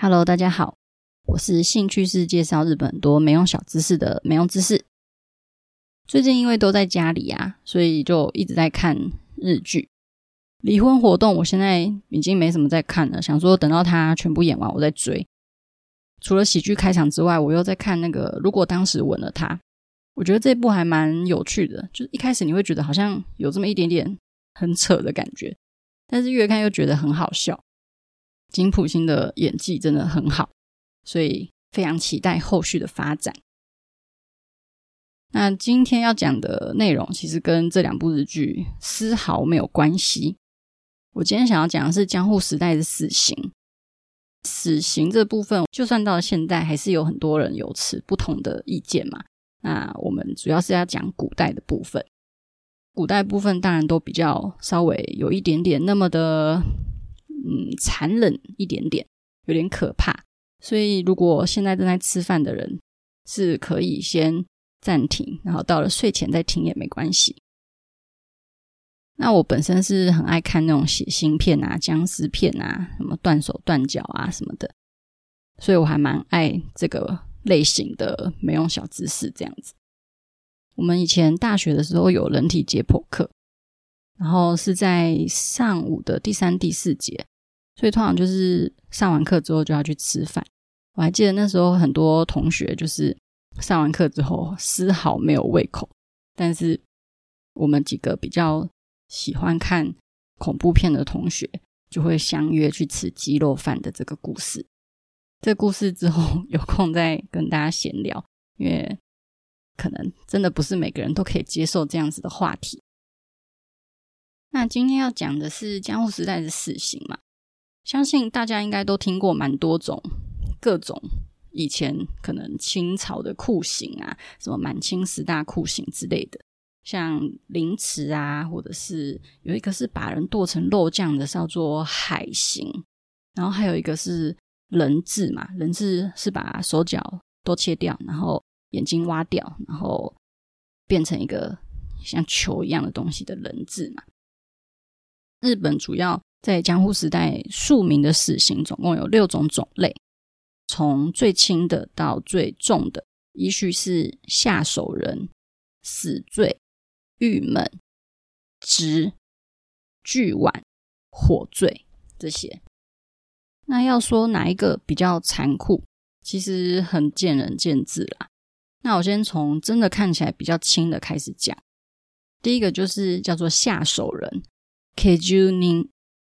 Hello，大家好，我是兴趣是介绍日本很多没用小知识的没用知识。最近因为都在家里啊，所以就一直在看日剧。离婚活动我现在已经没什么在看了，想说等到它全部演完我再追。除了喜剧开场之外，我又在看那个如果当时吻了他，我觉得这部还蛮有趣的。就是一开始你会觉得好像有这么一点点很扯的感觉，但是越看又觉得很好笑。金普星的演技真的很好，所以非常期待后续的发展。那今天要讲的内容其实跟这两部日剧丝毫没有关系。我今天想要讲的是江户时代的死刑。死刑这部分，就算到了现在，还是有很多人有持不同的意见嘛。那我们主要是要讲古代的部分，古代部分当然都比较稍微有一点点那么的。嗯，残忍一点点，有点可怕。所以，如果现在正在吃饭的人，是可以先暂停，然后到了睡前再听也没关系。那我本身是很爱看那种血腥片啊、僵尸片啊，什么断手断脚啊什么的，所以我还蛮爱这个类型的没用小知识这样子。我们以前大学的时候有人体解剖课。然后是在上午的第三、第四节，所以通常就是上完课之后就要去吃饭。我还记得那时候很多同学就是上完课之后丝毫没有胃口，但是我们几个比较喜欢看恐怖片的同学就会相约去吃鸡肉饭的这个故事。这故事之后 有空再跟大家闲聊，因为可能真的不是每个人都可以接受这样子的话题。那今天要讲的是江户时代的死刑嘛，相信大家应该都听过蛮多种各种以前可能清朝的酷刑啊，什么满清十大酷刑之类的，像凌迟啊，或者是有一个是把人剁成肉酱的，叫做海刑，然后还有一个是人彘嘛，人彘是把手脚都切掉，然后眼睛挖掉，然后变成一个像球一样的东西的人字嘛。日本主要在江户时代庶民的死刑总共有六种种类，从最轻的到最重的，依序是下手人、死罪、狱门、直、锯碗、火罪这些。那要说哪一个比较残酷，其实很见仁见智啦。那我先从真的看起来比较轻的开始讲。第一个就是叫做下手人。K 就宁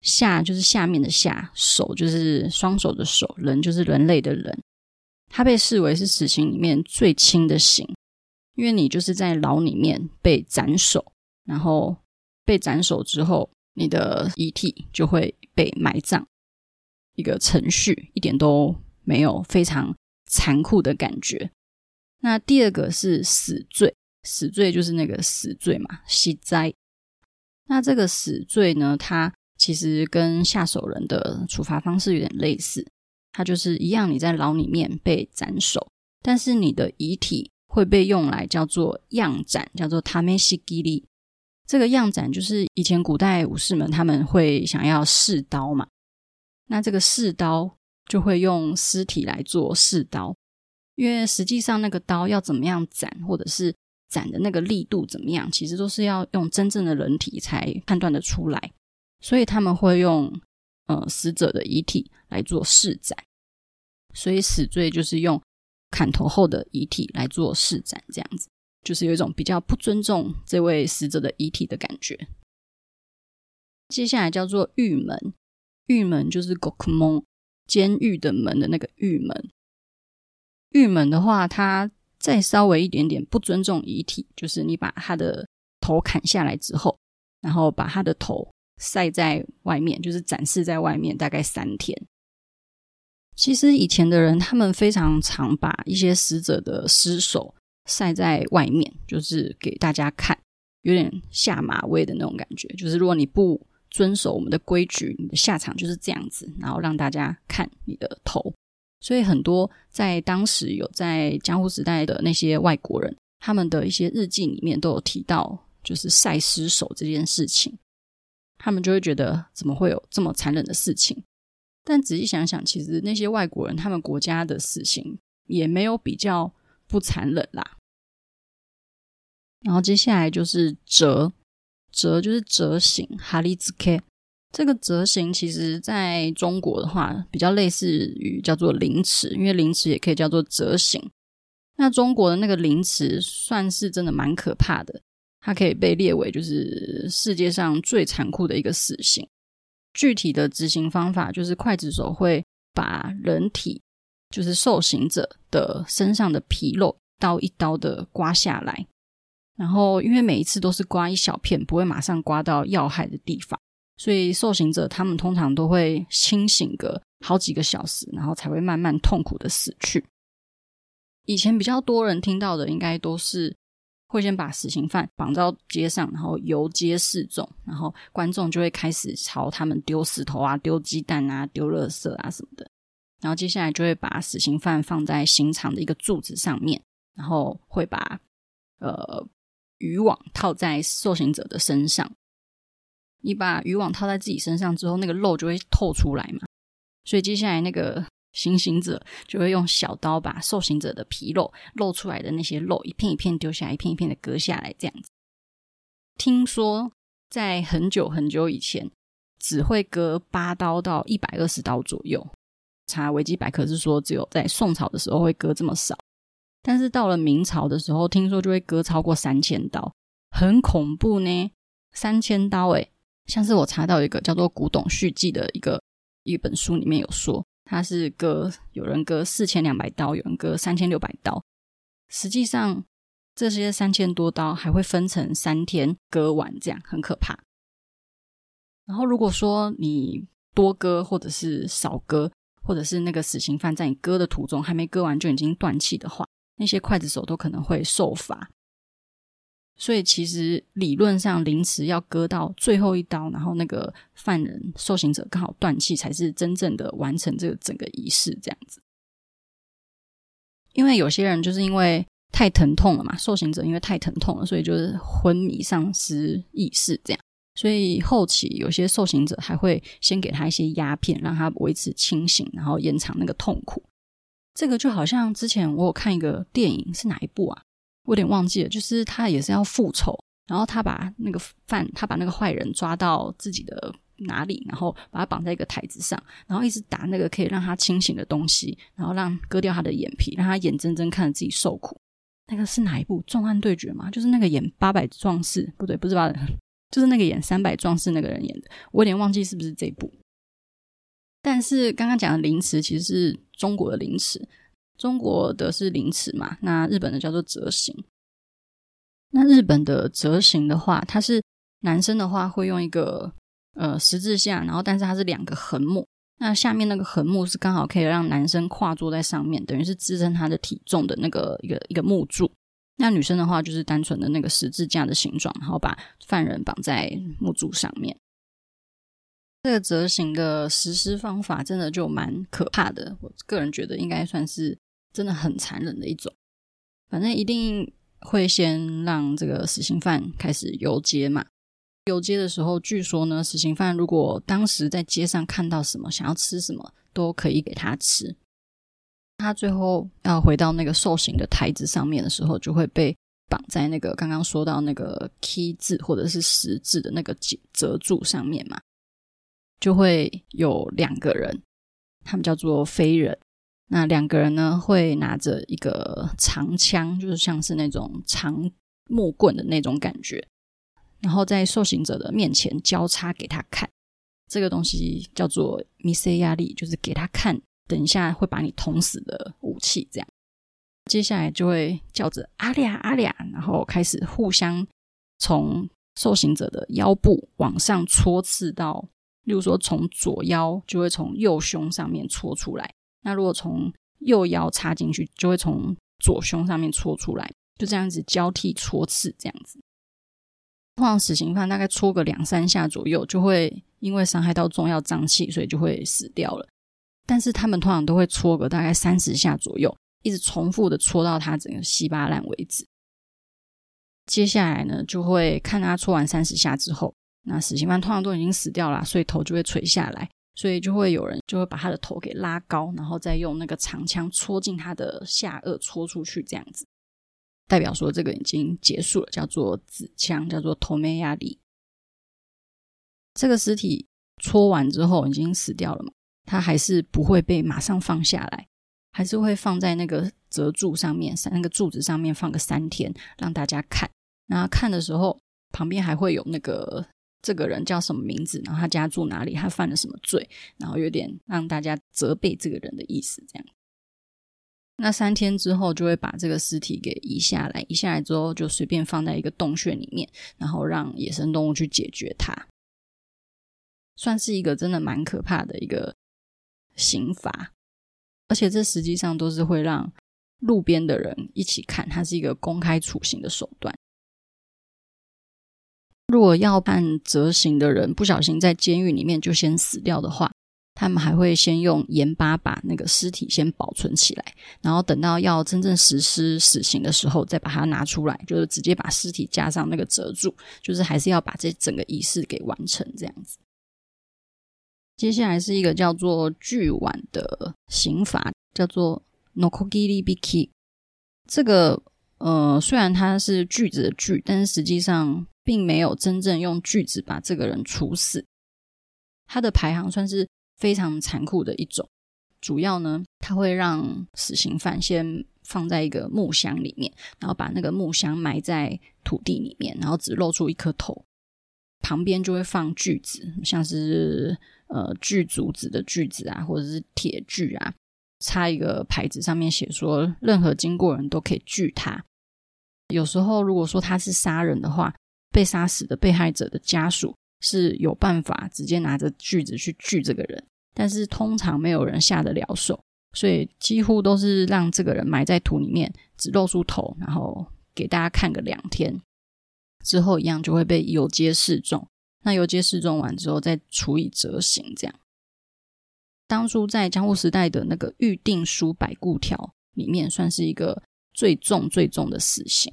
下就是下面的下，手就是双手的手，人就是人类的人。他被视为是死刑里面最轻的刑，因为你就是在牢里面被斩首，然后被斩首之后，你的遗体就会被埋葬，一个程序一点都没有非常残酷的感觉。那第二个是死罪，死罪就是那个死罪嘛，死灾。那这个死罪呢，它其实跟下手人的处罚方式有点类似，它就是一样，你在牢里面被斩首，但是你的遗体会被用来叫做样斩，叫做塔梅西吉利。这个样斩就是以前古代武士们他们会想要试刀嘛，那这个试刀就会用尸体来做试刀，因为实际上那个刀要怎么样斩，或者是。斩的那个力度怎么样？其实都是要用真正的人体才判断得出来，所以他们会用呃死者的遗体来做试斩，所以死罪就是用砍头后的遗体来做试斩，这样子就是有一种比较不尊重这位死者的遗体的感觉。接下来叫做狱门，狱门就是 Gokumon 监狱的门的那个狱门。狱门的话，它再稍微一点点不尊重遗体，就是你把他的头砍下来之后，然后把他的头晒在外面，就是展示在外面，大概三天。其实以前的人他们非常常把一些死者的尸首晒在外面，就是给大家看，有点下马威的那种感觉。就是如果你不遵守我们的规矩，你的下场就是这样子，然后让大家看你的头。所以很多在当时有在江户时代的那些外国人，他们的一些日记里面都有提到，就是赛尸手这件事情。他们就会觉得怎么会有这么残忍的事情？但仔细想想，其实那些外国人他们国家的死刑也没有比较不残忍啦。然后接下来就是折，折就是折刑，哈利兹 K。这个折刑其实在中国的话，比较类似于叫做凌迟，因为凌迟也可以叫做折刑。那中国的那个凌迟算是真的蛮可怕的，它可以被列为就是世界上最残酷的一个死刑。具体的执行方法就是刽子手会把人体，就是受刑者的身上的皮肉，刀一刀的刮下来。然后，因为每一次都是刮一小片，不会马上刮到要害的地方，所以受刑者他们通常都会清醒个好几个小时，然后才会慢慢痛苦的死去。以前比较多人听到的，应该都是会先把死刑犯绑到街上，然后游街示众，然后观众就会开始朝他们丢石头啊、丢鸡蛋啊、丢垃圾啊什么的。然后接下来就会把死刑犯放在刑场的一个柱子上面，然后会把呃。渔网套在受刑者的身上，你把渔网套在自己身上之后，那个肉就会透出来嘛。所以接下来那个行刑者就会用小刀把受刑者的皮肉露出来的那些肉一片一片丢下，一片一片的割下来，这样子。听说在很久很久以前，只会割八刀到一百二十刀左右。查维基百科是说，只有在宋朝的时候会割这么少。但是到了明朝的时候，听说就会割超过三千刀，很恐怖呢。三千刀，诶，像是我查到一个叫做《古董续记》的一个一本书里面有说，他是割有人割四千两百刀，有人割三千六百刀。实际上，这些三千多刀还会分成三天割完，这样很可怕。然后如果说你多割或者是少割，或者是那个死刑犯在你割的途中还没割完就已经断气的话，那些刽子手都可能会受罚，所以其实理论上凌迟要割到最后一刀，然后那个犯人受刑者刚好断气，才是真正的完成这个整个仪式这样子。因为有些人就是因为太疼痛了嘛，受刑者因为太疼痛了，所以就是昏迷、丧失意识这样。所以后期有些受刑者还会先给他一些鸦片，让他维持清醒，然后延长那个痛苦。这个就好像之前我有看一个电影，是哪一部啊？我有点忘记了。就是他也是要复仇，然后他把那个犯，他把那个坏人抓到自己的哪里，然后把他绑在一个台子上，然后一直打那个可以让他清醒的东西，然后让割掉他的眼皮，让他眼睁睁看着自己受苦。那个是哪一部？重案对决吗？就是那个演八百壮士，不对，不是八百，就是那个演三百壮士那个人演的。我有点忘记是不是这部。但是刚刚讲的凌迟其实是中国的凌迟，中国的是凌迟嘛，那日本的叫做折刑。那日本的折刑的话，它是男生的话会用一个呃十字架，然后但是它是两个横木，那下面那个横木是刚好可以让男生跨坐在上面，等于是支撑他的体重的那个一个一个木柱。那女生的话就是单纯的那个十字架的形状，然后把犯人绑在木柱上面。这个折刑的实施方法真的就蛮可怕的，我个人觉得应该算是真的很残忍的一种。反正一定会先让这个死刑犯开始游街嘛。游街的时候，据说呢，死刑犯如果当时在街上看到什么，想要吃什么，都可以给他吃。他最后要回到那个受刑的台子上面的时候，就会被绑在那个刚刚说到那个 K 字或者是十字的那个折柱上面嘛。就会有两个人，他们叫做飞人。那两个人呢，会拿着一个长枪，就是像是那种长木棍的那种感觉，然后在受刑者的面前交叉给他看。这个东西叫做 m i s e 压力，就是给他看，等一下会把你捅死的武器。这样，接下来就会叫着阿俩阿俩，然后开始互相从受刑者的腰部往上戳刺到。例如说，从左腰就会从右胸上面戳出来；那如果从右腰插进去，就会从左胸上面戳出来。就这样子交替戳刺，这样子。通常死刑犯大概戳个两三下左右，就会因为伤害到重要脏器，所以就会死掉了。但是他们通常都会戳个大概三十下左右，一直重复的戳到他整个稀巴烂为止。接下来呢，就会看他戳完三十下之后。那死刑犯通常都已经死掉了，所以头就会垂下来，所以就会有人就会把他的头给拉高，然后再用那个长枪戳进他的下颚，戳出去，这样子代表说这个已经结束了，叫做紫枪，叫做头梅亚里。这个尸体戳完之后已经死掉了嘛，他还是不会被马上放下来，还是会放在那个折柱上面，那个柱子上面放个三天，让大家看。然后看的时候，旁边还会有那个这个人叫什么名字，然后他家住哪里，他犯了什么罪，然后有点让大家责备这个人的意思，这样。那三天之后，就会把这个尸体给移下来，移下来之后就随便放在一个洞穴里面，然后让野生动物去解决它。算是一个真的蛮可怕的一个刑罚，而且这实际上都是会让路边的人一起看，它是一个公开处刑的手段。如果要判折刑的人不小心在监狱里面就先死掉的话，他们还会先用盐巴把那个尸体先保存起来，然后等到要真正实施死刑的时候再把它拿出来，就是直接把尸体加上那个折柱，就是还是要把这整个仪式给完成这样子。接下来是一个叫做锯腕的刑罚，叫做 nokogiri biki。这个呃，虽然它是锯子的锯，但是实际上。并没有真正用锯子把这个人处死，他的排行算是非常残酷的一种。主要呢，他会让死刑犯先放在一个木箱里面，然后把那个木箱埋在土地里面，然后只露出一颗头，旁边就会放锯子，像是呃锯竹子的锯子啊，或者是铁锯啊，插一个牌子，上面写说任何经过人都可以锯他。有时候如果说他是杀人的话，被杀死的被害者的家属是有办法直接拿着锯子去锯这个人，但是通常没有人下得了手，所以几乎都是让这个人埋在土里面，只露出头，然后给大家看个两天，之后一样就会被游街示众。那游街示众完之后，再处以折刑。这样，当初在江户时代的那个预定书百故条里面，算是一个最重最重的死刑。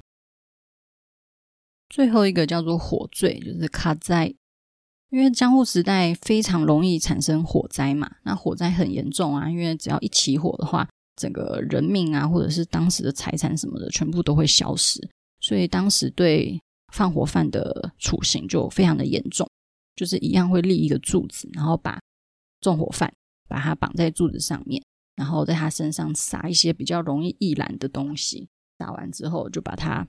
最后一个叫做火罪，就是卡灾。因为江户时代非常容易产生火灾嘛，那火灾很严重啊，因为只要一起火的话，整个人命啊，或者是当时的财产什么的，全部都会消失。所以当时对放火犯的处刑就非常的严重，就是一样会立一个柱子，然后把纵火犯把他绑在柱子上面，然后在他身上撒一些比较容易易燃的东西，撒完之后就把他。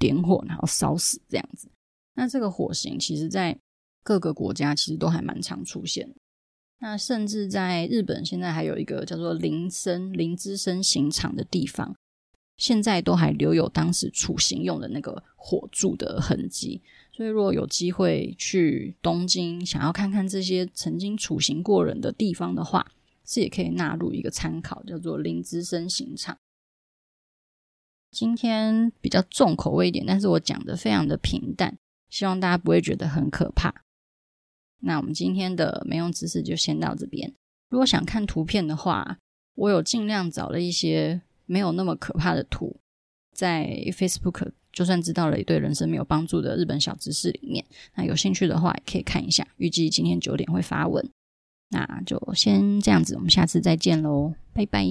点火，然后烧死这样子。那这个火刑，其实在各个国家其实都还蛮常出现。那甚至在日本，现在还有一个叫做林森林之森刑场的地方，现在都还留有当时处刑用的那个火柱的痕迹。所以，如果有机会去东京，想要看看这些曾经处刑过人的地方的话，是也可以纳入一个参考，叫做林之森刑场。今天比较重口味一点，但是我讲的非常的平淡，希望大家不会觉得很可怕。那我们今天的没用知识就先到这边。如果想看图片的话，我有尽量找了一些没有那么可怕的图，在 Facebook 就算知道了也对人生没有帮助的日本小知识里面。那有兴趣的话也可以看一下。预计今天九点会发文，那就先这样子，我们下次再见喽，拜拜。